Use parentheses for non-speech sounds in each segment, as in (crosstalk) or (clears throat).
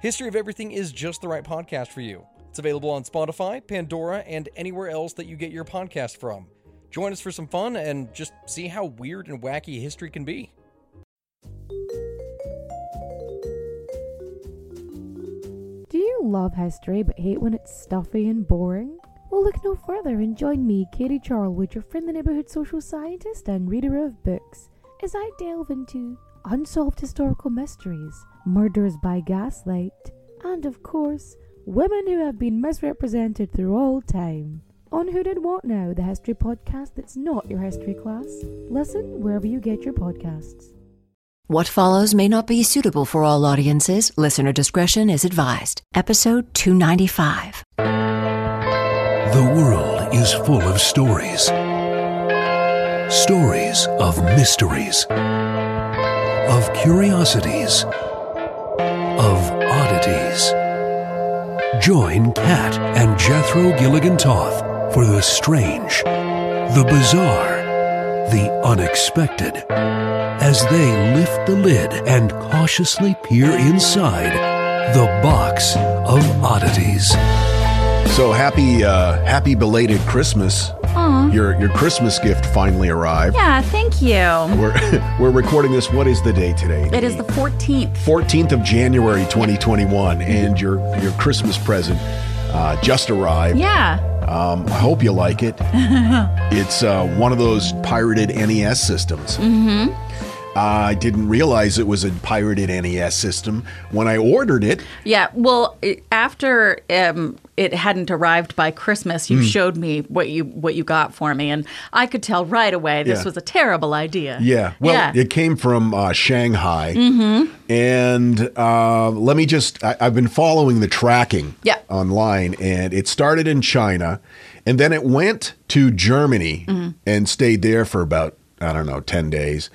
History of Everything is just the right podcast for you. It's available on Spotify, Pandora, and anywhere else that you get your podcast from. Join us for some fun and just see how weird and wacky history can be. Do you love history but hate when it's stuffy and boring? Well, look no further and join me, Katie Charlwood, your friend, the neighbourhood social scientist and reader of books, as I delve into unsolved historical mysteries, murders by gaslight, and of course, women who have been misrepresented through all time. On Who Did What Now, the history podcast that's not your history class. Listen wherever you get your podcasts. What follows may not be suitable for all audiences. Listener discretion is advised. Episode 295. The world is full of stories. Stories of mysteries, of curiosities, of oddities. Join Kat and Jethro Gilligan Toth for the strange, the bizarre, the unexpected as they lift the lid and cautiously peer inside the box of oddities. So happy, uh, happy belated Christmas. Your your Christmas gift finally arrived. Yeah, thank you. We're (laughs) we're recording this. What is the day today? It is the 14th. 14th of January 2021, and your your Christmas present uh, just arrived. Yeah. Um, I hope you like it. (laughs) it's uh, one of those pirated NES systems. Mm-hmm. I didn't realize it was a pirated NES system when I ordered it. Yeah. Well, after um, it hadn't arrived by Christmas, you showed me what you what you got for me, and I could tell right away this Yeah. was a terrible idea. Yeah. Well, yeah. it came from uh, Shanghai. Mm-hmm. And uh, let me just, I, I've been following the tracking Yeah. online, and it started in China, and then it went to Germany Mm-hmm. and stayed there for about, I don't know, 10 days.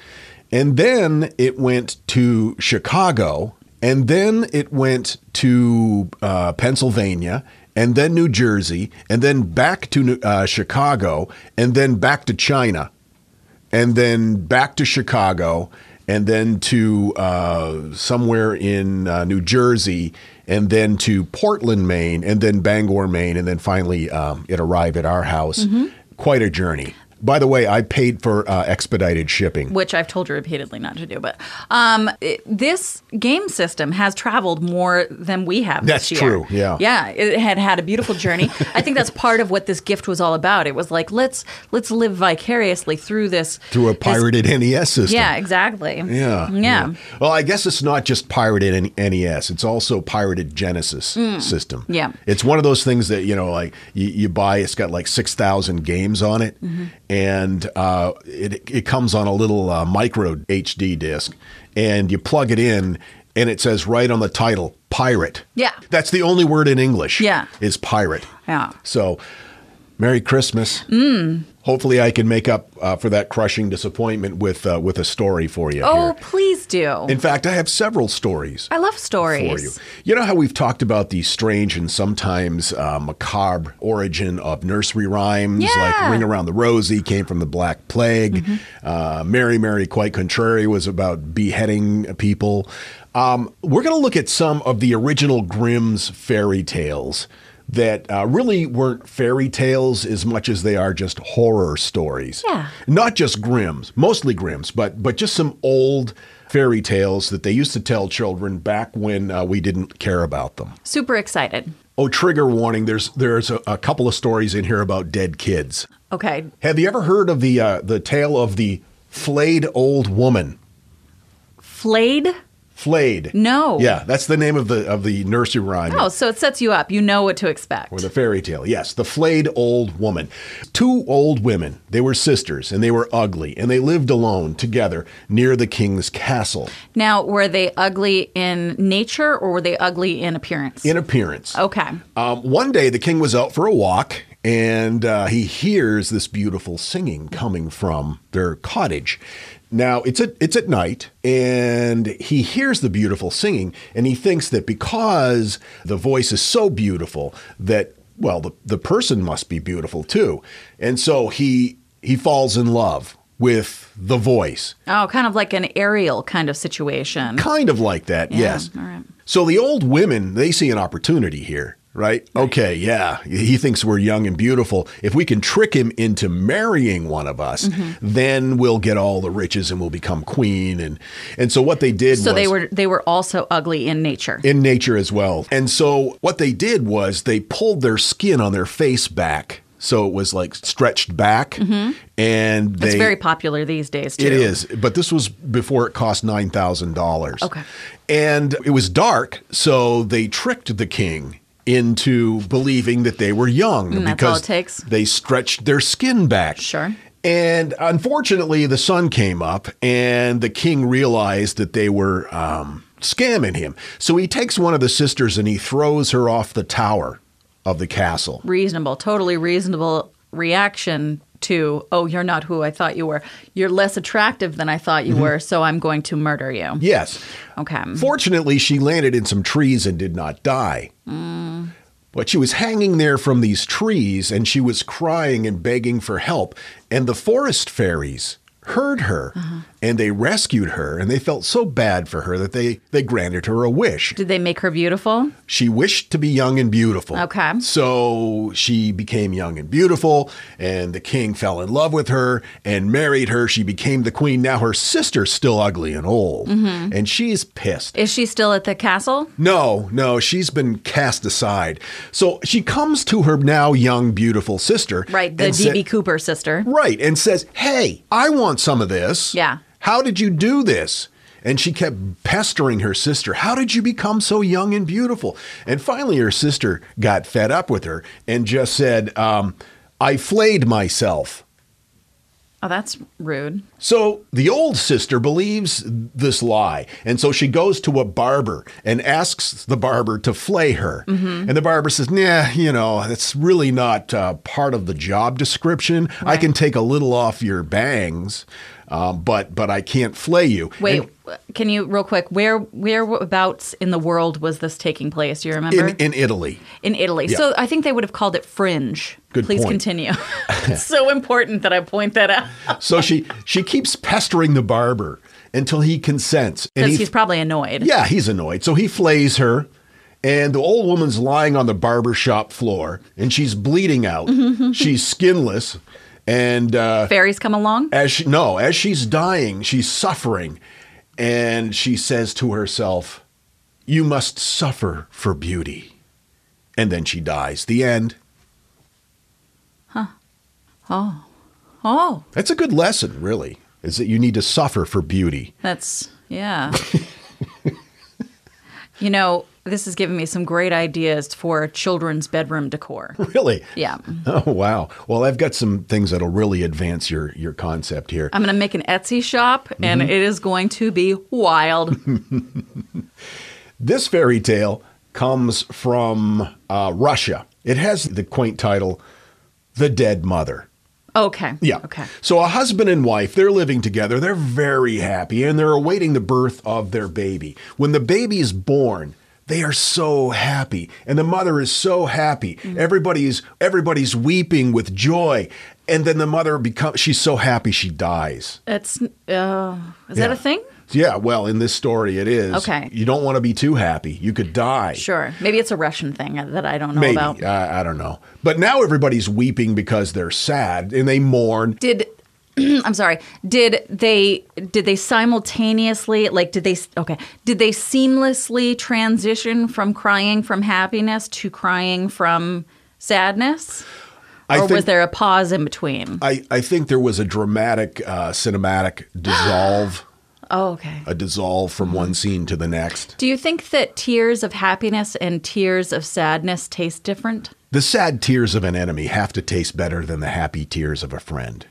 And then it went to Chicago, and then it went to uh, Pennsylvania, and then New Jersey, and then back to uh, Chicago, and then back to China and then back to Chicago, and then to uh, somewhere in uh, New Jersey, and then to Portland, Maine, and then Bangor, Maine, and then finally um, it arrived at our house. Quite a journey. By the way, I paid for uh, expedited shipping. which I've told you repeatedly not to do. But um, it- this game system has traveled more than we have. That's this year. true, yeah. yeah. It had had a beautiful journey. I think that's part of what this gift was all about. It was like let's let's live vicariously through this Through a this- pirated NES system. yeah, exactly. Yeah, yeah. Well, I guess it's not just pirated NES; it's also pirated Genesis system. Mm. Yeah. it's one of those things that you know, like you, you buy. It's got like six thousand games on it, Mm-hmm. And uh, it it comes on a little uh, micro HD disc, and you plug it in, and it says right on the title, "Pirate." Yeah. that's the only word in English. Yeah. is pirate. Yeah. So, Merry Christmas. Mm. Hopefully, I can make up uh, for that crushing disappointment with uh, with a story for you. Oh, here. please do. In fact, I have several stories I love stories for you. You know how we've talked about the strange and sometimes uh, macabre origin of nursery rhymes, like Yeah. Mm-hmm. "Ring Around the Rosie" came from the Black Plague. Uh, "Mary, Mary, Quite Contrary" was about beheading people. Um, we're going to look at some of the original Grimm's fairy tales that uh, really weren't fairy tales as much as they are just horror stories. Yeah. Not just Grimm's, mostly Grimm's, but but just some old fairy tales that they used to tell children back when uh, we didn't care about them. Super excited. Oh, trigger warning! There's there's a, a couple of stories in here about dead kids. Okay. Have you ever heard of the uh, the tale of the flayed old woman? Flayed? Flayed. No. Yeah, that's the name of the of the nursery rhyme. Oh, so it sets you up. You know what to expect. Or the fairy tale. Yes, the flayed old woman. Two old women. They were sisters and they were ugly and they lived alone together near the king's castle now, were they ugly in nature or were they ugly in appearance? in appearance. okay. Um, one day the king was out for a walk and uh, he hears this beautiful singing coming from their cottage. Now it's at it's at night and he hears the beautiful singing and he thinks that because the voice is so beautiful that well the, the person must be beautiful too. And so he he falls in love with the voice. Oh, kind of like an Ariel kind of situation. Kind of like that, yes. all right. So the old women, they see an opportunity here, right? Okay, yeah. He thinks we're young and beautiful. If we can trick him into marrying one of us, Mm-hmm. then we'll get all the riches and we'll become queen. And and so what they did So was they were they were also ugly in nature. in nature as well. And so what they did was they pulled their skin on their face back. So it was like stretched back and they it's very popular these days too. it is, but this was before it cost nine thousand dollars. Okay. and it was dark, so they tricked the king into believing that they were young And that's because all it takes? they stretched their skin back. Sure. And unfortunately, the sun came up, and the king realized that they were um, scamming him. So he takes one of the sisters and he throws her off the tower of the castle. Reasonable, totally reasonable reaction to, oh, you're not who I thought you were. You're less attractive than I thought Mm-hmm. you were, so I'm going to murder you. Yes. Okay. Fortunately, she landed in some trees and did not die. But she was hanging there from these trees and she was crying and begging for help. And the forest fairies heard her and they rescued her and they felt so bad for her that they, they granted her a wish. Did they make her beautiful? She wished to be young and beautiful. Okay. So she became young and beautiful, and the king fell in love with her and married her. She became the queen. Now her sister's still ugly and old, Mm-hmm. and she's pissed. Is she still at the castle? No, no, she's been cast aside. So she comes to her now young, beautiful sister. Right, the D.B. Cooper sister. Right, and says, Hey, I want some of this. Yeah. How did you do this? And she kept pestering her sister. How did you become so young and beautiful? And finally, her sister got fed up with her and just said, um, I flayed myself. Oh, that's rude. So the old sister believes this lie. And so she goes to a barber and asks the barber to flay her. And the barber says, Nah, you know, that's really not uh, part of the job description. I can take a little off your bangs, um, but, but I can't flay you. Wait, And can you real quick? Where whereabouts in the world was this taking place? Do you remember? in, in Italy. In Italy. Yeah. So I think they would have called it fringe. Good Please point. continue. (laughs) it's so important that I point that out So she, she keeps pestering the barber until he consents. And because he he's probably annoyed. Yeah, he's annoyed. So he flays her, and the old woman's lying on the barber shop floor, and she's bleeding out. she's skinless, and uh, Fairies come along. as she no, as she's dying, she's suffering, and she says to herself, "You must suffer for beauty," and then she dies. The end. Huh. Oh. Oh, That's a good lesson, really. Is that you need to suffer for beauty. that's yeah. (laughs) you know, this has given me some great ideas for children's bedroom decor. (laughs) Really? Yeah. Oh wow. Well, I've got some things that'll really advance your your concept here. I'm going to make an Etsy shop, and Mm-hmm. it is going to be wild. (laughs) This fairy tale comes from uh, Russia. It has the quaint title, "The Dead Mother." Okay. Yeah. Okay. So a husband and wife, they're living together. They're very happy and they're awaiting the birth of their baby. When the baby is born, they are so happy and the mother is so happy. Mm. Everybody's everybody's weeping with joy. And then the mother becomes she's so happy she dies. It's uh, is that a thing? Yeah, well, in this story it is. Okay. You don't want to be too happy. You could die. Sure. Maybe it's a Russian thing that I don't know Maybe. about. I, I don't know. But now everybody's weeping because they're sad and they mourn. Did (clears throat) I'm sorry. Did they did they simultaneously like did they okay did they seamlessly transition from crying from happiness to crying from sadness, I or was there a pause in between? I, I think there was a dramatic uh, cinematic (gasps) dissolve Oh, okay. a dissolve from Mm-hmm. one scene to the next. Do you think that tears of happiness and tears of sadness taste different? The sad tears of an enemy have to taste better than the happy tears of a friend.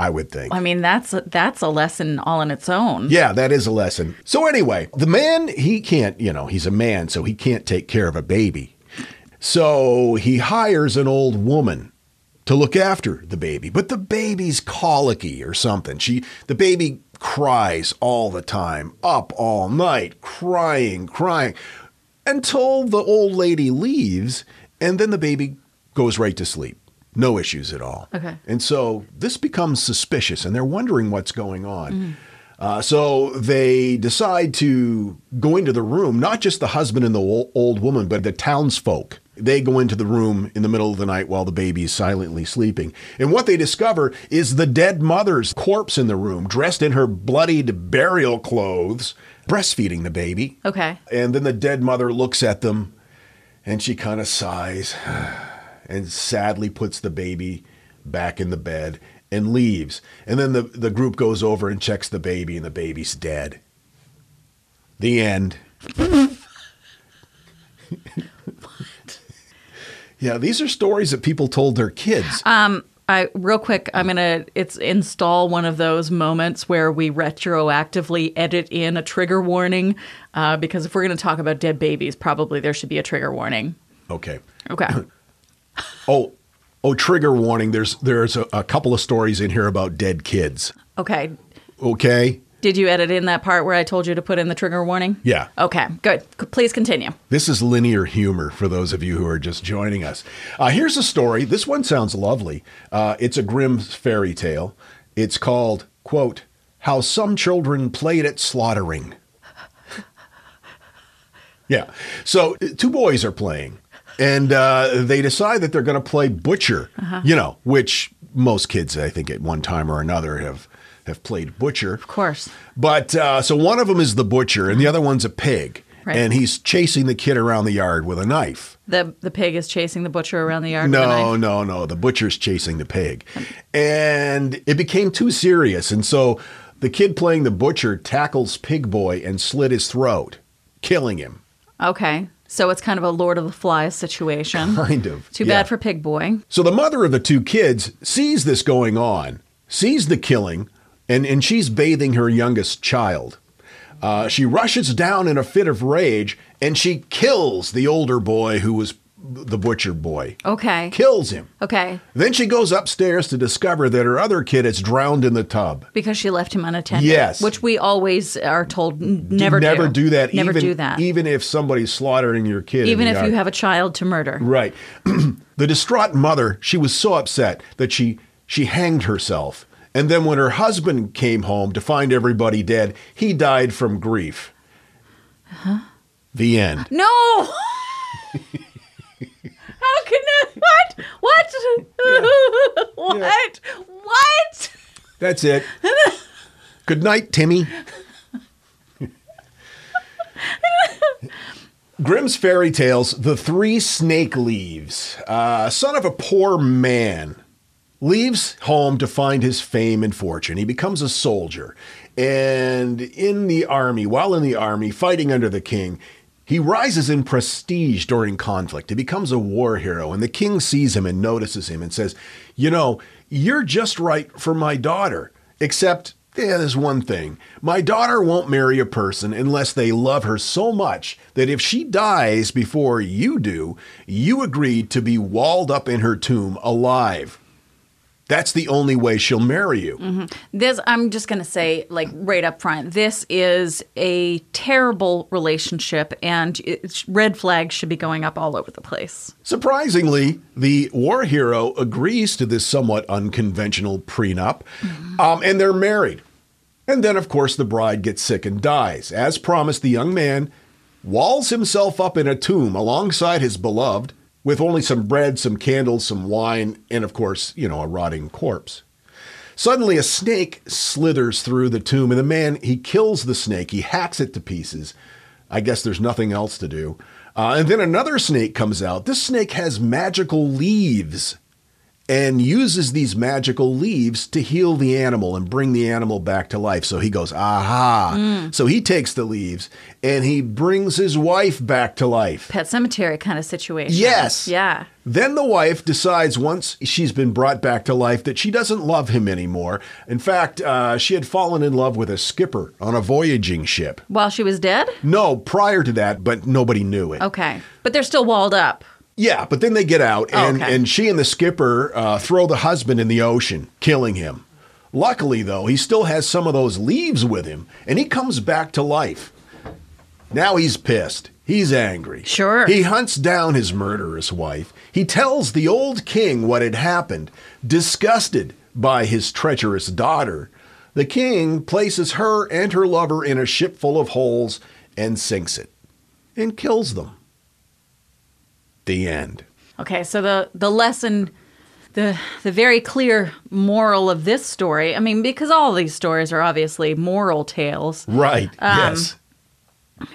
I would think. I mean, that's a, that's a lesson all on its own. Yeah, that is a lesson. So anyway, the man, he can't, you know, he's a man, so he can't take care of a baby. So he hires an old woman to look after the baby. But the baby's colicky or something. She the baby cries all the time, up all night, crying, crying until the old lady leaves and then the baby goes right to sleep. No issues at all. Okay. And so this becomes suspicious and they're wondering what's going on. Uh, so they decide to go into the room, not just the husband and the old woman, but the townsfolk. They go into the room in the middle of the night while the baby is silently sleeping. And what they discover is the dead mother's corpse in the room, dressed in her bloodied burial clothes, breastfeeding the baby. Okay. And then the dead mother looks at them and she kind of sighs (sighs) and sadly puts the baby back in the bed and leaves. And then the, the group goes over and checks the baby, and the baby's dead. The end. (laughs) yeah, these are stories that people told their kids. Um, I real quick, I'm gonna it's install one of those moments where we retroactively edit in a trigger warning, uh, because if we're gonna talk about dead babies, probably there should be a trigger warning. Okay. Okay. (clears throat) Oh, oh, trigger warning. There's there's a, a couple of stories in here about dead kids. Okay. Okay. Did you edit in that part where I told you to put in the trigger warning? Yeah. Okay. Good. C- Please continue. This is linear humor for those of you who are just joining us. Uh, here's a story. This one sounds lovely. Uh, it's a Grimm fairy tale. It's called, quote, How Some Children Played at Slaughtering. (laughs) Yeah. So uh, two boys are playing, and uh, they decide that they're going to play butcher, you know, which most kids, I think, at one time or another have, have played butcher. Of course. But uh, so one of them is the butcher, and the other one's a pig. Right. And he's chasing the kid around the yard with a knife. The the pig is chasing the butcher around the yard with a No, no, no. The butcher's chasing the pig. And it became too serious. And so the kid playing the butcher tackles Pig Boy and slit his throat, killing him. Okay. So it's kind of a Lord of the Flies situation. (laughs) Kind of. Too yeah. bad for Pig Boy. So the mother of the two kids sees this going on, sees the killing, and, and she's bathing her youngest child. Uh, she rushes down in a fit of rage and she kills the older boy who was the butcher boy. Okay. Kills him. Okay. Then she goes upstairs to discover that her other kid is drowned in the tub. Because she left him unattended. Yes. Which we always are told never never do, that. Never even, do that. Even if somebody's slaughtering your kid. Even if you have a child to murder. Right. (clears throat) the distraught mother, she was so upset that she she hanged herself. And then when her husband came home to find everybody dead, he died from grief. Huh? The end. No! (laughs) How can that? What? What? (laughs) what? What? That's it. Good night, Timmy. Grimm's Fairy Tales The Three Snake Leaves. Uh, son of a poor man leaves home to find his fame and fortune. He becomes a soldier. And in the army, while in the army, fighting under the king, he rises in prestige during conflict. He becomes a war hero. And the king sees him and notices him and says, You know, you're just right for my daughter, except. Yeah, there's one thing. My daughter won't marry a person unless they love her so much that if she dies before you do, you agreed to be walled up in her tomb alive. That's the only way she'll marry you. This, I'm just going to say, like, right up front, this is a terrible relationship, and it's, red flags should be going up all over the place. Surprisingly, the war hero agrees to this somewhat unconventional prenup, um, and they're married. And then, of course, the bride gets sick and dies. As promised, the young man walls himself up in a tomb alongside his beloved with only some bread, some candles, some wine, and, of course, you know, a rotting corpse. Suddenly, a snake slithers through the tomb, and the man, he kills the snake. He hacks it to pieces. I guess there's nothing else to do. Uh, and then another snake comes out. This snake has magical leaves. And uses these magical leaves to heal the animal and bring the animal back to life. So he goes, aha. So he takes the leaves and he brings his wife back to life. Pet Sematary kind of situation. Yes. Yeah. Then the wife decides once she's been brought back to life that she doesn't love him anymore. In fact, uh, she had fallen in love with a skipper on a voyaging ship. While she was dead? No, prior to that, but nobody knew it. Okay. But they're still walled up. Yeah, but then they get out, and, okay. and she and the skipper uh, throw the husband in the ocean, killing him. Luckily, though, he still has some of those leaves with him, and he comes back to life. Now he's pissed. He's angry. Sure. He hunts down his murderous wife. He tells the old king what had happened. Disgusted by his treacherous daughter, the king places her and her lover in a ship full of holes and sinks it and kills them. The end. Okay, so the the lesson the the very clear moral of this story, I mean because all these stories are obviously moral tales. Right. yes.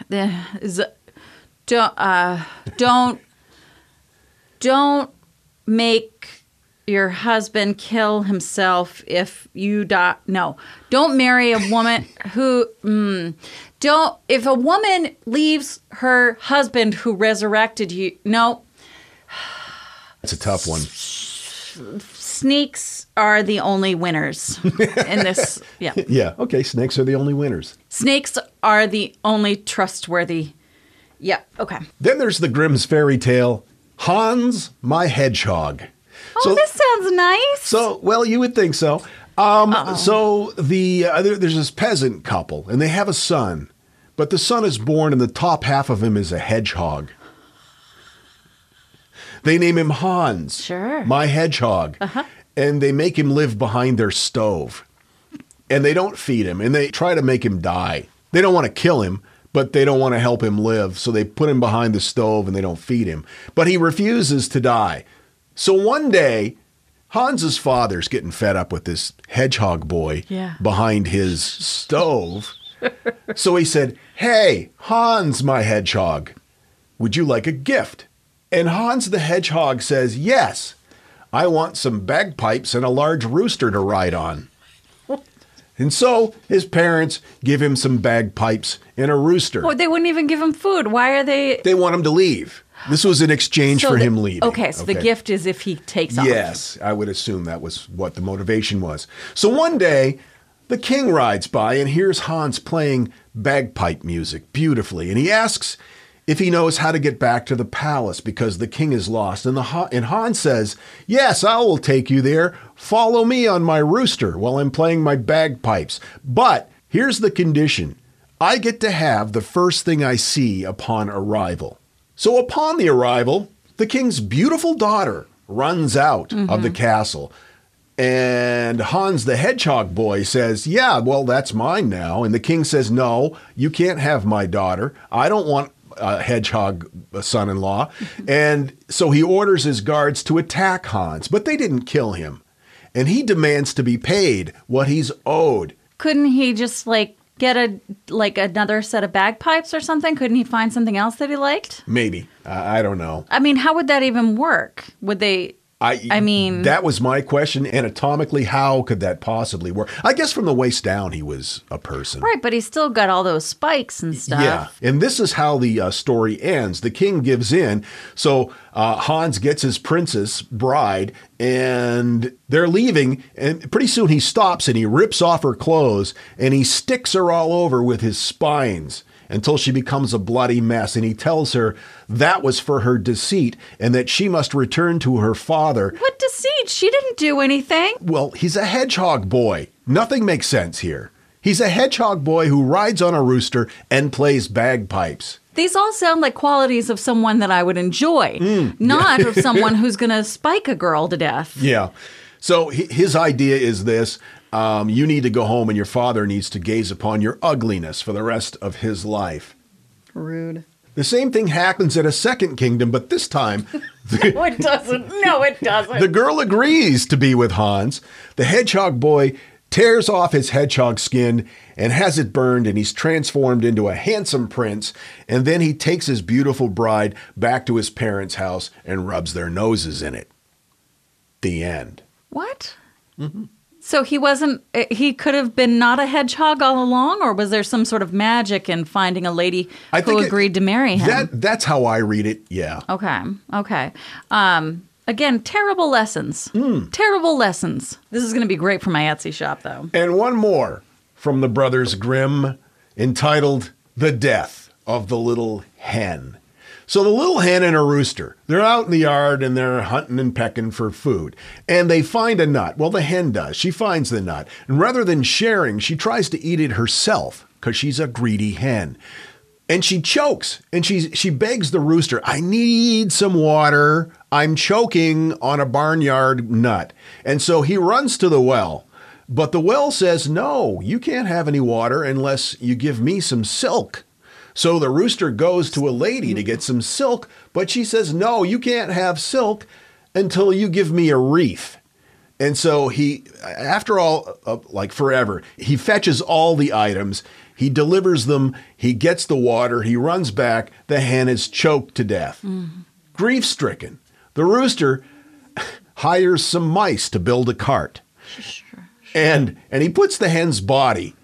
the- is don't uh, don't don't make your husband kill himself if you die. No, don't marry a woman who. Mm, don't if a woman leaves her husband who resurrected you. No, That's a tough one. Snakes are the only winners in this. (laughs) Yeah, Yeah. Okay. Snakes are the only winners. snakes are the only trustworthy. Yeah. Okay. Then there's the Grimm's fairy tale Hans, my hedgehog. Oh, this sounds nice. So, well, you would think so. Um, so the uh, there, there's this peasant couple, and they have a son, but the son is born, and the top half of him is a hedgehog. They name him Hans, Sure. my hedgehog, uh-huh. and they make him live behind their stove, and they don't feed him, and they try to make him die. They don't want to kill him, but they don't want to help him live, so they put him behind the stove and they don't feed him. But he refuses to die. So one day, Hans's father's getting fed up with this hedgehog boy Yeah. behind his stove. (laughs) so he said, Hey, Hans, my hedgehog, would you like a gift? And Hans the hedgehog says, Yes, I want some bagpipes and a large rooster to ride on. (laughs) And so his parents give him some bagpipes and a rooster. Well, they wouldn't even give him food. Why are they? They want him to leave. This was in exchange So for the- him leaving. Okay, so the gift is if he takes off. Yes, I would assume that was what the motivation was. So one day, the king rides by and hears Hans playing bagpipe music beautifully, and he asks if he knows how to get back to the palace because the king is lost. And the Ha- and Hans says, "Yes, I will take you there. Follow me on my rooster while I'm playing my bagpipes. But here's the condition: I get to have the first thing I see upon arrival." So upon the arrival, the king's beautiful daughter runs out of the mm-hmm. castle. And Hans the hedgehog boy says, Yeah, well, that's mine now. And the king says, No, you can't have my daughter. I don't want a hedgehog son in law. and so he orders his guards to attack Hans, but they didn't kill him. And he demands to be paid what he's owed. Couldn't he just like get a like another set of bagpipes or something? Couldn't he find something else that he liked? Maybe. I I don't know. I mean, how would that even work? Would they? I, I mean- that was my question. Anatomically, how could that possibly work? I guess from the waist down, he was a person. Right, but he's still got all those spikes and stuff. Yeah, and this is how the uh, story ends. The king gives in, so uh, Hans gets his princess bride, and they're leaving. And pretty soon he stops and he rips off her clothes and he sticks her all over with his spines until she becomes a bloody mess. And he tells her that was for her deceit and that she must return to her father. What deceit? She didn't do anything. Well, he's a hedgehog boy. Nothing makes sense here. He's a hedgehog boy who rides on a rooster and plays bagpipes. These all sound like qualities of someone that I would enjoy, Mm, not of (laughs) someone who's going to spike a girl to death. Yeah. So his idea is this um, you need to go home and your father needs to gaze upon your ugliness for the rest of his life. Rude. The same thing happens at a second kingdom, but this time the, (laughs) No, it doesn't. No, it doesn't. the girl agrees to be with Hans. The hedgehog boy tears off his hedgehog skin and has it burned, and he's transformed into a handsome prince. And then he takes his beautiful bride back to his parents' house and rubs their noses in it. The end. What? Mm-hmm. So he wasn't. eh, He could have been not a hedgehog all along, or was there some sort of magic in finding a lady who it- agreed to marry him? That that's how I read it. Yeah. Okay. Okay. Um, again, terrible lessons. Hmm. Terrible lessons. This is going to be great for my Etsy shop, though. And one more from the Brothers Grimm entitled The Death of the Little Hen. So the little hen and a rooster, they're out in the yard and they're hunting and pecking for food. And they find a nut. Well, the hen does. She finds the nut. And rather than sharing, she tries to eat it herself because she's a greedy hen. And she chokes and she she begs the rooster, "I need some water. I'm choking on a barnyard nut." And so he runs to the well. But the well says, "No, you can't have any water unless you give me some silk." So the rooster goes to a lady to get some silk, but she says, "No, you can't have silk until you give me a wreath." And so he, after all, uh, like forever, he fetches all the items, he delivers them, he gets the water, he runs back, the hen is choked to death. Grief stricken. The rooster (laughs) hires some mice to build a cart. And, and he puts the hen's body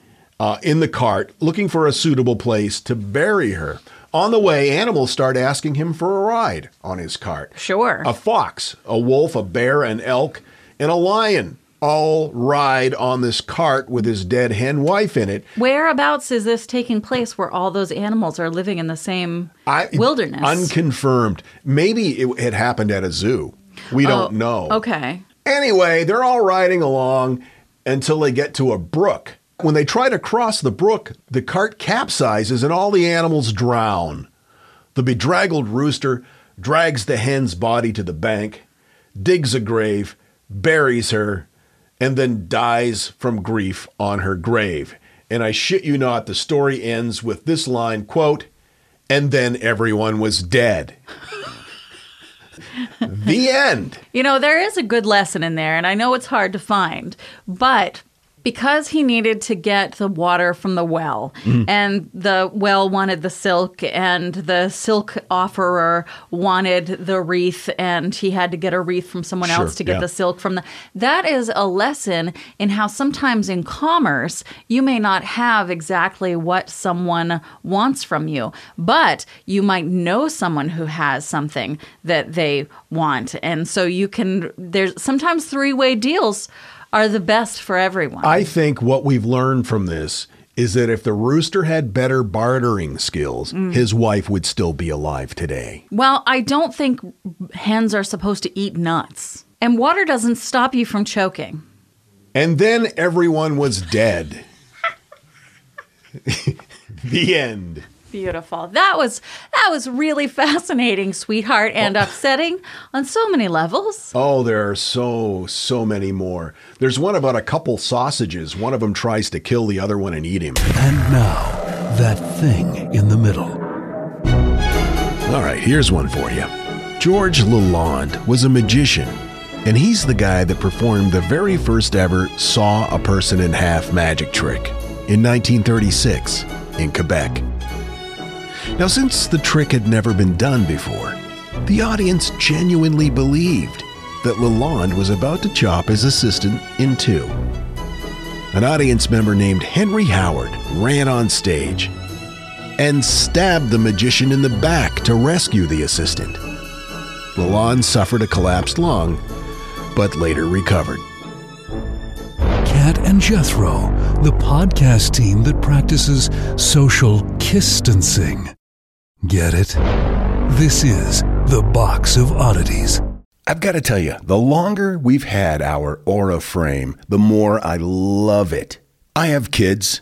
uh, in the cart, looking for a suitable place to bury her. On the way, animals start asking him for a ride on his cart. Sure. A fox, a wolf, a bear, an elk, and a lion all ride on this cart with his dead hen wife in it. Whereabouts is this taking place where all those animals are living in the same I, wilderness? Unconfirmed. Maybe it had happened at a zoo. We don't Oh, know. Okay. Anyway, they're all riding along until they get to a brook. When they try to cross the brook, the cart capsizes and all the animals drown. The bedraggled rooster drags the hen's body to the bank, digs a grave, buries her, and then dies from grief on her grave. And I shit you not, the story ends with this line quote, and then everyone was dead. the end. You know, there is a good lesson in there, and I know it's hard to find, but because he needed to get the water from the well, Mm. and the well wanted the silk, and the silk offerer wanted the wreath, and he had to get a wreath from someone Sure, else to get yeah. the silk from the. That is a lesson in how sometimes in commerce you may not have exactly what someone wants from you, but you might know someone who has something that they want, and so you can. There's sometimes three way deals are the best for everyone. I think what we've learned from this is that if the rooster had better bartering skills, Mm. his wife would still be alive today. well, I don't think hens are supposed to eat nuts, and water doesn't stop you from choking. And then everyone was dead. (laughs) the end. Beautiful. That was that was really (laughs) fascinating, sweetheart, and oh. upsetting on so many levels. Oh, there are so, so many more. There's one about a couple sausages. One of them tries to kill the other one and eat him. And now, that thing in the middle. All right, here's one for you. George Lalonde was a magician, and he's the guy that performed the very first ever saw a person in half magic trick in 1936 in Quebec. Now, since the trick had never been done before, the audience genuinely believed that Lalonde was about to chop his assistant in two. An audience member named Henry Howard ran on stage and stabbed the magician in the back to rescue the assistant. Lalonde suffered a collapsed lung, but later recovered. Kat and Jethro, the podcast team that practices social kistancing. Get it? This is the Box of Oddities. I've got to tell you, the longer we've had our Aura frame, the more I love it. I have kids,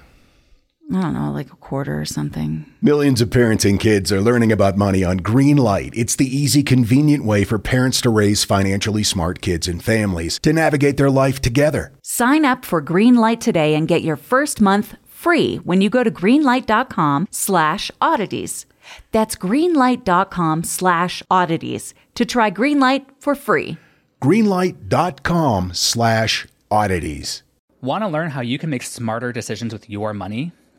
I don't know, like a quarter or something. Millions of parents and kids are learning about money on Greenlight. It's the easy, convenient way for parents to raise financially smart kids and families to navigate their life together. Sign up for Greenlight today and get your first month free when you go to greenlight.com slash oddities. That's greenlight.com slash oddities to try Greenlight for free. Greenlight.com slash oddities. Want to learn how you can make smarter decisions with your money?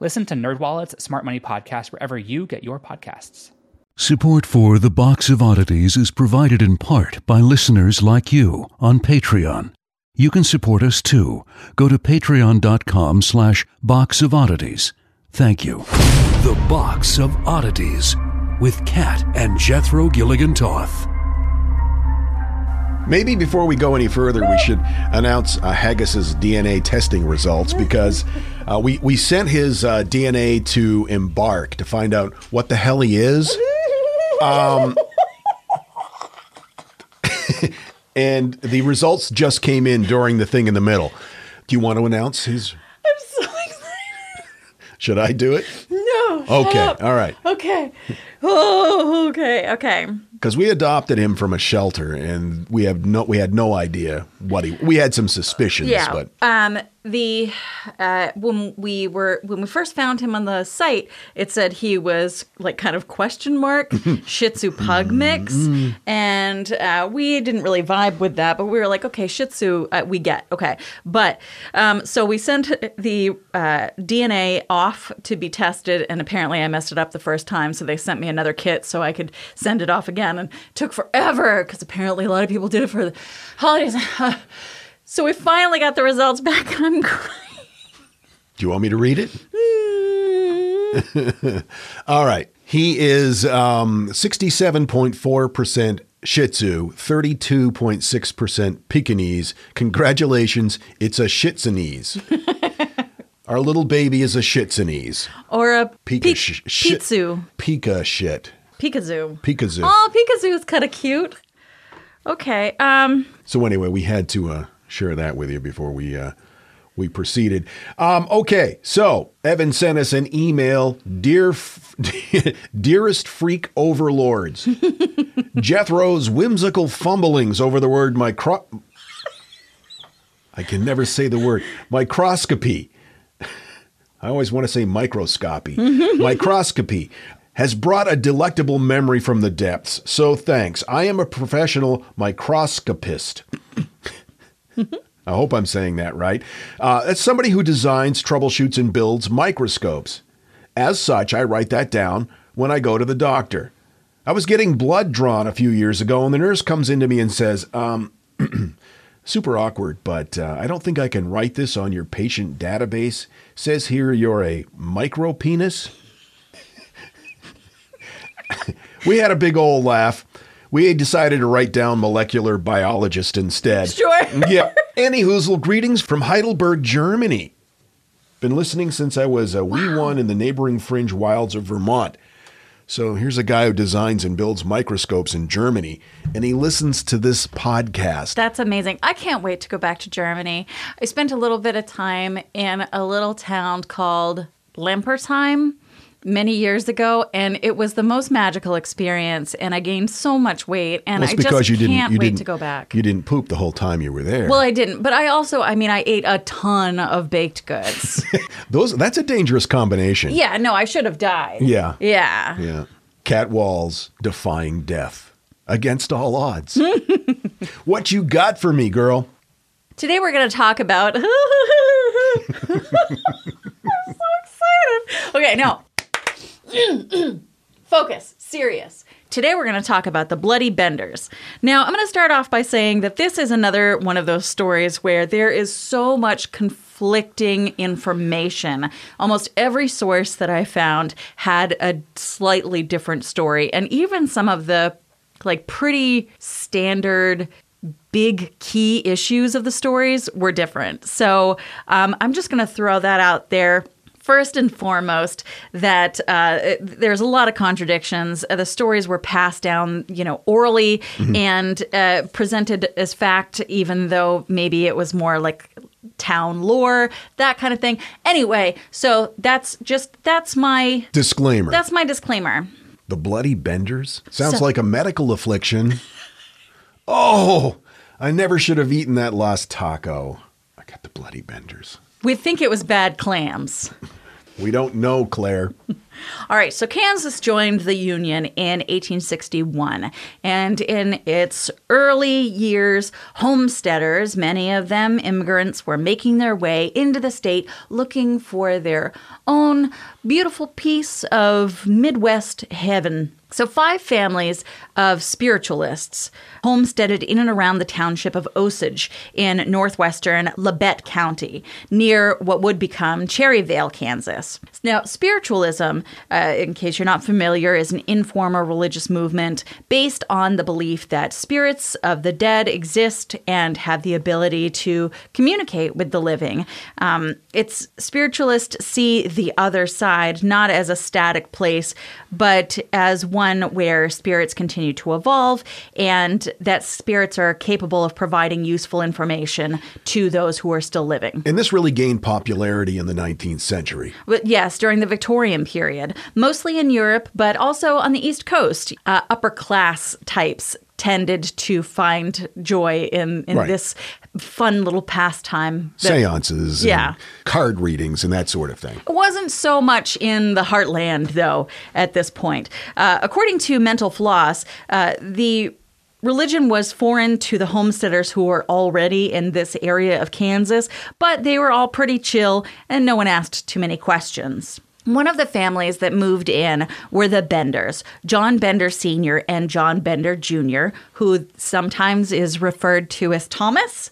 Listen to NerdWallet's Smart Money Podcast wherever you get your podcasts. Support for The Box of Oddities is provided in part by listeners like you on Patreon. You can support us too. Go to patreon.com slash box of oddities. Thank you. The Box of Oddities with Kat and Jethro Gilligan Toth. Maybe before we go any further, we should announce uh, Haggis's DNA testing results because uh, we we sent his uh, DNA to Embark to find out what the hell he is. (laughs) Um, and the results just came in during the thing in the middle. Do you want to announce his? I'm so excited. Should I do it? No. Okay, all right. Okay. Oh, okay. Okay. Because we adopted him from a shelter, and we have no we had no idea what he. We had some suspicions, Yeah. but Um, the uh, when we were when we first found him on the site, it said he was like kind of question mark (laughs) Shih Tzu Pug mix, and uh, we didn't really vibe with that. But we were like, okay, Shih Tzu, uh, we get okay. But um, so we sent the uh, DNA off to be tested, and apparently I messed it up the first time, so they sent me another kit so I could send it off again, and it took forever because apparently a lot of people did it for the holidays. (laughs) So we finally got the results back, and I'm crying. Do you want me to read it? (laughs) All right. He is um, 67.4% Shih Tzu, 32.6% Pekingese. Congratulations, it's a Shitzinese. (laughs) Our little baby is a Shitzinese. Or a Pika Pi- sh-. Pika shit. Pikazoo. Pikazoo. Oh, Pikazoo is kind of cute. Okay. Um. So anyway, we had to uh, share that with you before we uh, we proceeded. Um, okay, so Evan sent us an email, dear, f- (laughs) dearest freak overlords, (laughs) Jethro's whimsical fumblings over the word micro. I can never say the word microscopy. (laughs) I always want to say microscopy. microscopy has brought a delectable memory from the depths. So thanks. I am a professional microscopist. (laughs) I hope I'm saying that right. Uh, that's somebody who designs, troubleshoots, and builds microscopes. As such, I write that down when I go to the doctor. I was getting blood drawn a few years ago, and the nurse comes into me and says, um, (clears throat) super awkward, but uh, I don't think I can write this on your patient database. Says here you're a micro penis. (laughs) we had a big old laugh. We decided to write down molecular biologist instead. Sure. (laughs) yeah. Any hoozle, greetings from Heidelberg, Germany. Been listening since I was a wee one in the neighboring fringe wilds of Vermont. So here's a guy who designs and builds microscopes in Germany, and he listens to this podcast. That's amazing. I can't wait to go back to Germany. I spent a little bit of time in a little town called Lempersheim many years ago, and it was the most magical experience. And I gained so much weight, and Well, I because just you didn't can't you wait didn't to go back. You didn't poop the whole time you were there. well, I didn't, but I also, I mean, I ate a ton of baked goods. (laughs) Those that's a dangerous combination. yeah, no, I should have died. Yeah. Yeah. Yeah. Kat walls defying death against all odds. (laughs) what you got for me, girl? Today we're going to talk about. (laughs) I'm so excited. Okay, no. (clears throat) Focus. Serious. Today we're going to talk about the Bloody Benders. Now, I'm going to start off by saying that this is another one of those stories where there is so much conflicting information. Almost every source that I found had a slightly different story, and even some of the like pretty standard big key issues of the stories were different. So um, I'm just going to throw that out there. First and foremost, that uh, it- there's a lot of contradictions. Uh, the stories were passed down, you know, orally and uh, presented as fact, even though maybe it was more like town lore, that kind of thing. Anyway, so that's just that's my Disclaimer. that's my disclaimer. the bloody benders sounds So- like a medical affliction. Oh, I never should have eaten that last taco. I got the bloody benders. We think it was bad clams. We don't know, Claire. All right, so Kansas joined the Union in 1861, and in its early years, homesteaders, many of them immigrants, were making their way into the state looking for their own beautiful piece of Midwest heaven. So, five families of spiritualists homesteaded in and around the township of Osage in northwestern Labette County, near what would become Cherryvale, Kansas. Now, spiritualism, uh, in case you're not familiar, is an informal religious movement based on the belief that spirits of the dead exist and have the ability to communicate with the living. Um, it's spiritualists see the other side not as a static place, but as one where spirits continue to evolve and that spirits are capable of providing useful information to those who are still living. And this really gained popularity in the 19th century. But yes, during the Victorian period, mostly in Europe, but also on the East Coast, uh, upper class types tended to find joy in, in Right. this fun little pastime. that- Seances, and Yeah. card readings, and that sort of thing. It wasn't so much in the heartland, though, at this point. Uh, according to Mental Floss, uh, the religion was foreign to the homesteaders who were already in this area of Kansas, but they were all pretty chill and no one asked too many questions. One of the families that moved in were the Benders, John Bender Sr. and John Bender Jr., who sometimes is referred to as Thomas.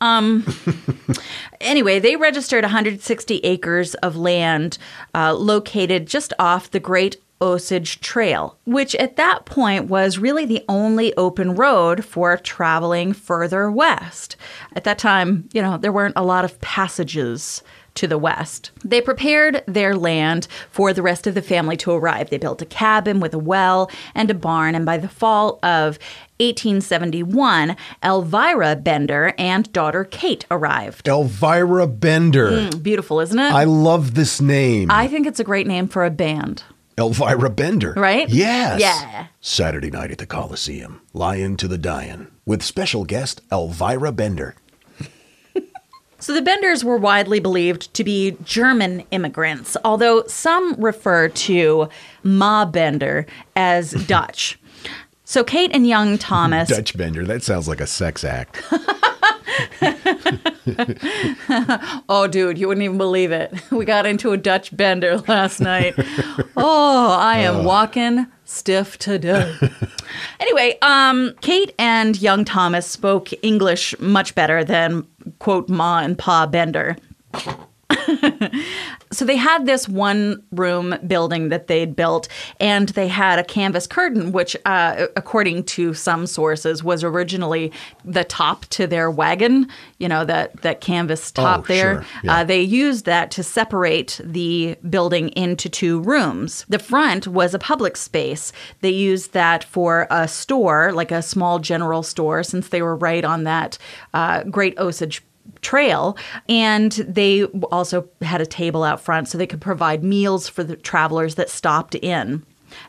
(laughs) Anyway, they registered 160 acres of land uh, located just off the Great Osage Trail, which at that point was really the only open road for traveling further west. At that time, you know, there weren't a lot of passages to the west. They prepared their land for the rest of the family to arrive. They built a cabin with a well and a barn, and by the fall of 1871, Elvira Bender and daughter Kate arrived. Elvira Bender. Hmm, beautiful, isn't it? I love this name. I think it's a great name for a band. Elvira Bender. Right? Yes. Yeah. Saturday night at the Coliseum. Lion to the Dian. With special guest Elvira Bender. So the Benders were widely believed to be German immigrants, although some refer to Ma Bender as (laughs) Dutch. So Kate and young Thomas Dutch Bender. That sounds like a sex act. (laughs) Oh, dude, you wouldn't even believe it. (laughs) We got into a Dutch bender last night. Oh, I am uh. walking stiff to death. (laughs) anyway, um, Kate and young Thomas spoke English much better than quote Ma and Pa Bender. (laughs) so they had this one room building that they'd built and they had a canvas curtain which uh, according to some sources was originally the top to their wagon you know that that canvas top Oh, there sure. Yeah. uh, they used that to separate the building into two rooms the front was a public space they used that for a store like a small general store since they were right on that uh, great osage trail and they also had a table out front so they could provide meals for the travelers that stopped in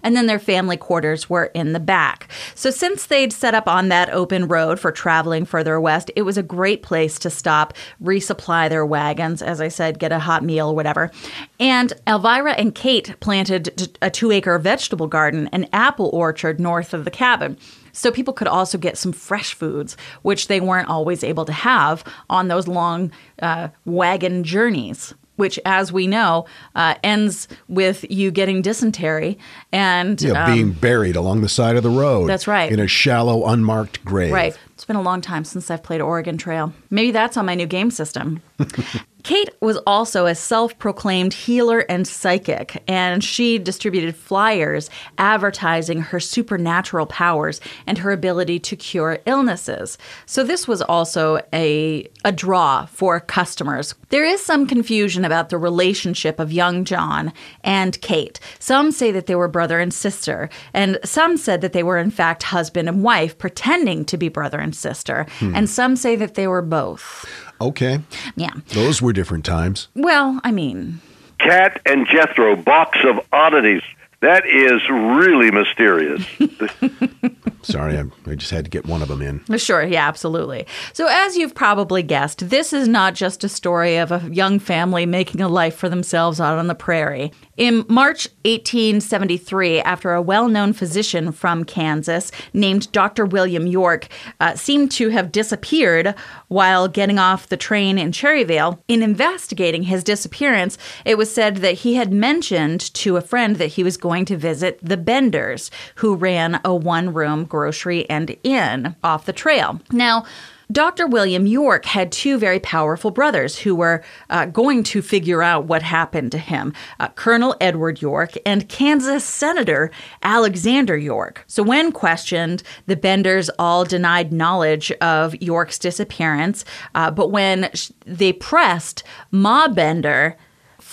and then their family quarters were in the back. So, since they'd set up on that open road for traveling further west, it was a great place to stop, resupply their wagons, as I said, get a hot meal, or whatever. And Elvira and Kate planted a two acre vegetable garden and apple orchard north of the cabin so people could also get some fresh foods, which they weren't always able to have on those long uh, wagon journeys. Which, as we know, uh, ends with you getting dysentery and Yeah, um, being buried along the side of the road. That's right. In a shallow, unmarked grave. Right. It's been a long time since I've played Oregon Trail. Maybe that's on my new game system. (laughs) Kate was also a self proclaimed healer and psychic, and she distributed flyers advertising her supernatural powers and her ability to cure illnesses. So, this was also a, a draw for customers. There is some confusion about the relationship of young John and Kate. Some say that they were brother and sister, and some said that they were, in fact, husband and wife, pretending to be brother and sister, hmm. and some say that they were both. Okay. Yeah. Those were different times. Well, I mean, Kat and Jethro, box of oddities. That is really mysterious. (laughs) Sorry, I, I just had to get one of them in. Sure, yeah, absolutely. So, as you've probably guessed, this is not just a story of a young family making a life for themselves out on the prairie. In March 1873, after a well known physician from Kansas named Dr. William York uh, seemed to have disappeared while getting off the train in Cherryvale, in investigating his disappearance, it was said that he had mentioned to a friend that he was going to visit the Benders, who ran a one room grocery and inn off the trail. Now, Dr. William York had two very powerful brothers who were uh, going to figure out what happened to him uh, Colonel Edward York and Kansas Senator Alexander York. So, when questioned, the Benders all denied knowledge of York's disappearance, uh, but when sh- they pressed, Ma Bender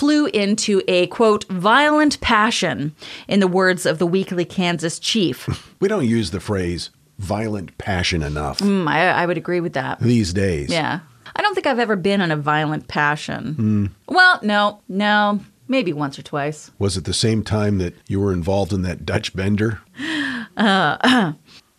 flew into a quote violent passion in the words of the weekly kansas chief (laughs) We don't use the phrase violent passion enough Hmm, I, I would agree with that these days. Yeah. I don't think I've ever been in a violent passion. Well, no, no, maybe once or twice. Was it the same time that you were involved in that Dutch bender? (sighs) (laughs)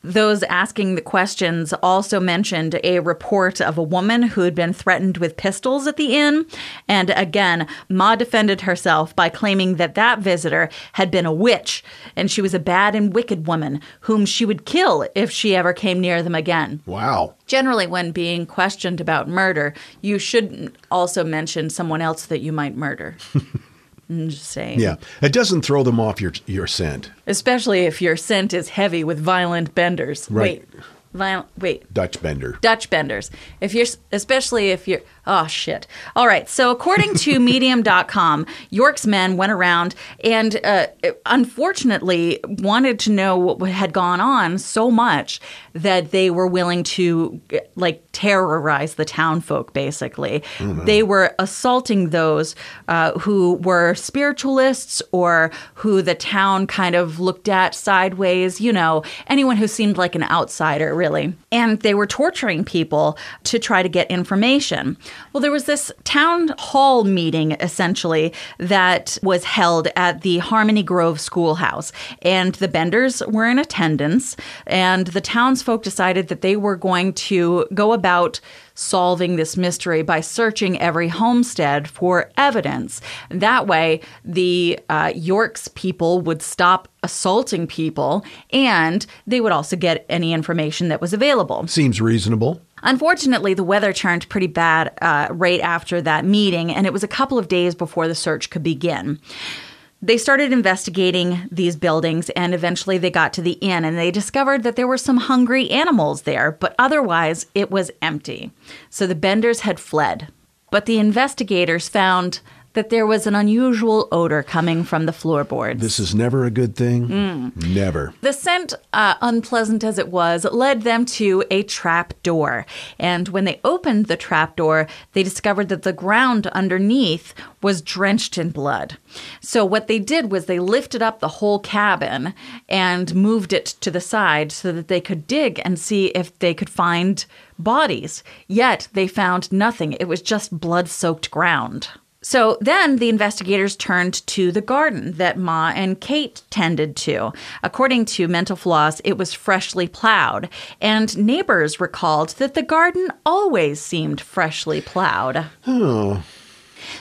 Those asking the questions also mentioned a report of a woman who had been threatened with pistols at the inn. And again, Ma defended herself by claiming that that visitor had been a witch and she was a bad and wicked woman whom she would kill if she ever came near them again. Wow. Generally, when being questioned about murder, you shouldn't also mention someone else that you might murder. (laughs) I'm just saying. Yeah. It doesn't throw them off your your scent. Especially if your scent is heavy with violent benders. Right. Wait, violent. Wait, Dutch bender. Dutch benders. If you're, especially if you're, oh shit. All right. So according to (laughs) Medium.com, York's men went around and, uh, unfortunately, wanted to know what had gone on so much that they were willing to, like, terrorize the town folk. Basically, they were assaulting those uh, who were spiritualists or who the town kind of looked at sideways. You know, anyone who seemed like an outsider, really. And they were torturing people to try to get information. Well, there was this town hall meeting essentially that was held at the Harmony Grove Schoolhouse, and the Benders were in attendance. And the townsfolk decided that they were going to go about solving this mystery by searching every homestead for evidence. That way, the uh, York's people would stop assaulting people and they would also get any information that was available. Seems reasonable. Unfortunately, the weather turned pretty bad uh, right after that meeting, and it was a couple of days before the search could begin. They started investigating these buildings and eventually they got to the inn and they discovered that there were some hungry animals there, but otherwise it was empty. So the Benders had fled. But the investigators found that there was an unusual odor coming from the floorboards. This is never a good thing. Mm. Never. The scent, uh, unpleasant as it was, led them to a trap door. And when they opened the trap door, they discovered that the ground underneath was drenched in blood. So, what they did was they lifted up the whole cabin and moved it to the side so that they could dig and see if they could find bodies. Yet, they found nothing. It was just blood soaked ground. So then the investigators turned to the garden that Ma and Kate tended to. According to Mental Floss, it was freshly plowed, and neighbors recalled that the garden always seemed freshly plowed. Oh. (sighs)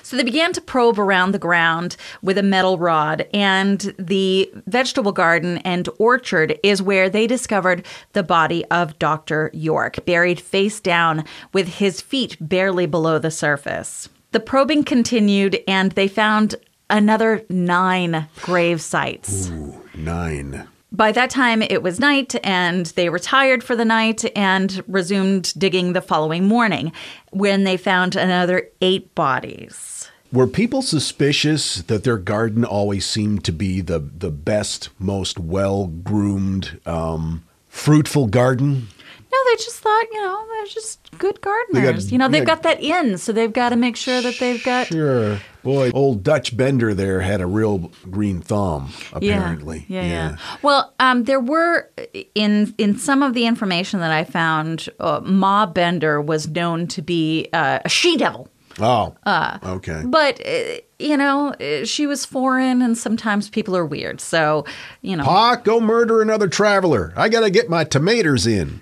So they began to probe around the ground with a metal rod, and the vegetable garden and orchard is where they discovered the body of Dr. York, buried face down with his feet barely below the surface. The probing continued, and they found another nine grave sites. Ooh, nine. By that time, it was night, and they retired for the night and resumed digging the following morning when they found another eight bodies. Were people suspicious that their garden always seemed to be the, the best, most well groomed, um, fruitful garden? No, they just thought, you know, they're just good gardeners. you know, they they've got- got that in, so they've got to make sure that they've got. Sure. Boy, old Dutch Bender there had a real green thumb, Yeah, apparently. Yeah, yeah. Well, um, there were in in some of the information that I found, uh, Ma Bender was known to be uh, a she devil. Oh. Uh, okay. But uh, you know, uh, she was foreign, and sometimes people are weird. So, you know, Pa, go murder another traveler. I got to get my tomatoes in.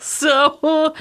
(laughs) So,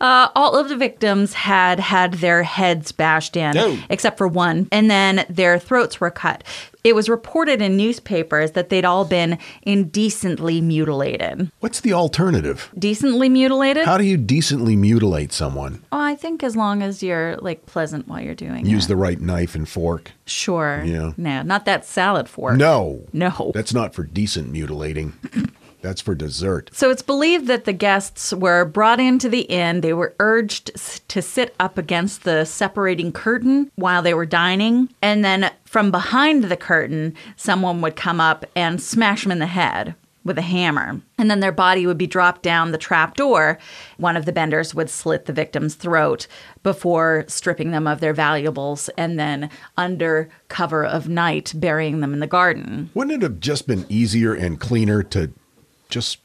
uh, all of the victims had had their heads bashed in, except for one, and then their throats were cut. It was reported in newspapers that they'd all been indecently mutilated. What's the alternative? Decently mutilated? How do you decently mutilate someone? oh, I think as long as you're like pleasant while you're doing Use it. Use the right knife and fork. Sure. Yeah. No, not that salad fork. No. No. That's not for decent mutilating. (laughs) That's for dessert. So it's believed that the guests were brought into the inn. They were urged to sit up against the separating curtain while they were dining. And then from behind the curtain, someone would come up and smash them in the head with a hammer. And then their body would be dropped down the trap door. One of the benders would slit the victim's throat before stripping them of their valuables and then, under cover of night, burying them in the garden. Wouldn't it have just been easier and cleaner to just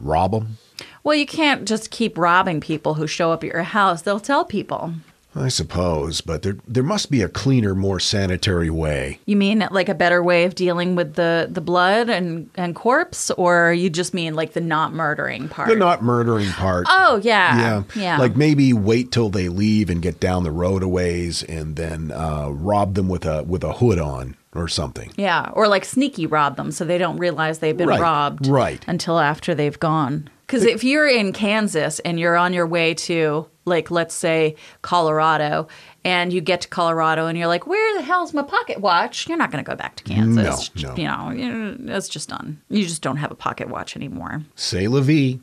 rob them? Well, you can't just keep robbing people who show up at your house. They'll tell people. I suppose, but there there must be a cleaner, more sanitary way. You mean like a better way of dealing with the, the blood and, and corpse, or you just mean like the not murdering part? The not murdering part. Oh yeah, yeah, yeah. Like maybe wait till they leave and get down the road a ways, and then uh, rob them with a with a hood on or something. yeah, or like sneaky rob them so they don't realize they've been Right, robbed right. until after they've gone. Because if you're in Kansas and you're on your way to like let's say Colorado and you get to Colorado and you're like, where the hell's my pocket watch? You're not going to go back to Kansas. No, no. You know, it's just done. You just don't have a pocket watch anymore. Say la vie.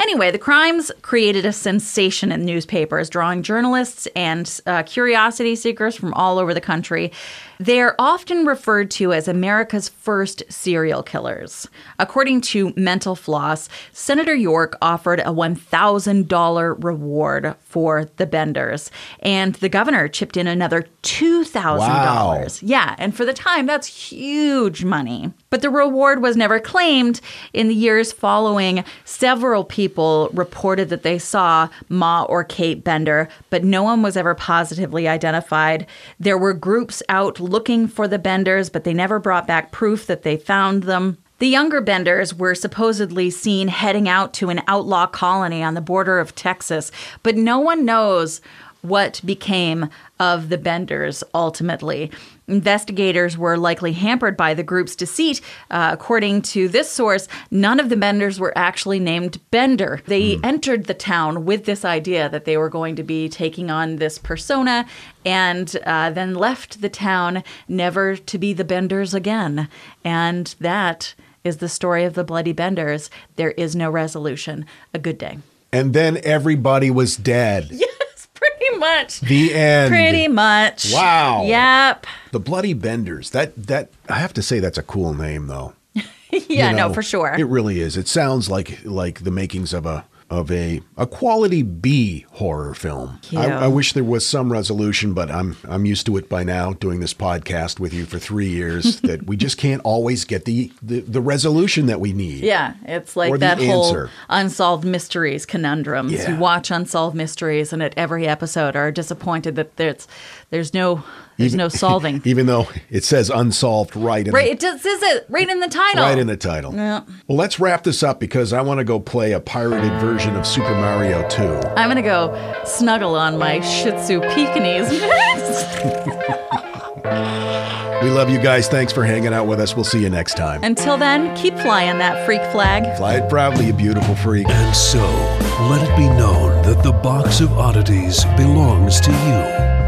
Anyway, the crimes created a sensation in newspapers, drawing journalists and uh, curiosity seekers from all over the country. They are often referred to as America's first serial killers. According to Mental Floss, Senator York offered a $1,000 reward for the Benders, and the governor chipped in another $2,000. Wow. Yeah, and for the time, that's huge money. But the reward was never claimed. In the years following, several people reported that they saw Ma or Kate Bender, but no one was ever positively identified. There were groups out looking for the Benders, but they never brought back proof that they found them. The younger Benders were supposedly seen heading out to an outlaw colony on the border of Texas, but no one knows what became of the Benders ultimately. Investigators were likely hampered by the group's deceit. Uh, according to this source, none of the Benders were actually named Bender. They entered the town with this idea that they were going to be taking on this persona and uh, then left the town never to be the Benders again. And that is the story of the Bloody Benders. There is no resolution. A good day. And then everybody was dead. (laughs) Pretty much. The end. Pretty much. Wow. Yep. The Bloody Benders. That that I have to say that's a cool name though. (laughs) yeah, You no, know, for sure. It really is. It sounds like like the makings of a of a a quality B horror film. I, Yeah. I wish there was some resolution, but I'm I'm used to it by now. Doing this podcast with you for three years, (laughs) that we just can't always get the the, the resolution that we need. yeah, it's like that whole answer. unsolved mysteries conundrum. Yeah. You watch unsolved mysteries, and at every episode are disappointed that there's there's no there's no solving. (laughs) Even though it says unsolved right in right, the, it just says it right in the title. right in the title. Yeah. Well, let's wrap this up because I want to go play a pirated version of Super Mario 2. I'm gonna go snuggle on my Shih Tzu Pekingese. (laughs) We love you guys. Thanks for hanging out with us. We'll see you next time. Until then, keep flying that freak flag. Fly it proudly, you beautiful freak. And so, let it be known that the box of oddities belongs to you,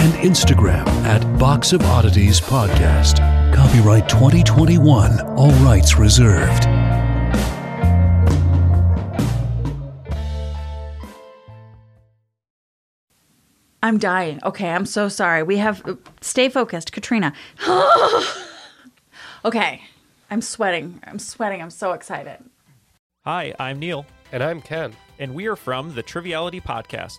And Instagram at Box of Oddities Podcast. Copyright 2021. All rights reserved. I'm dying. Okay, I'm so sorry. We have stay focused, Katrina. (gasps) okay, I'm sweating. I'm sweating. I'm so excited. Hi, I'm Neil. And I'm Ken. And we are from the Triviality Podcast,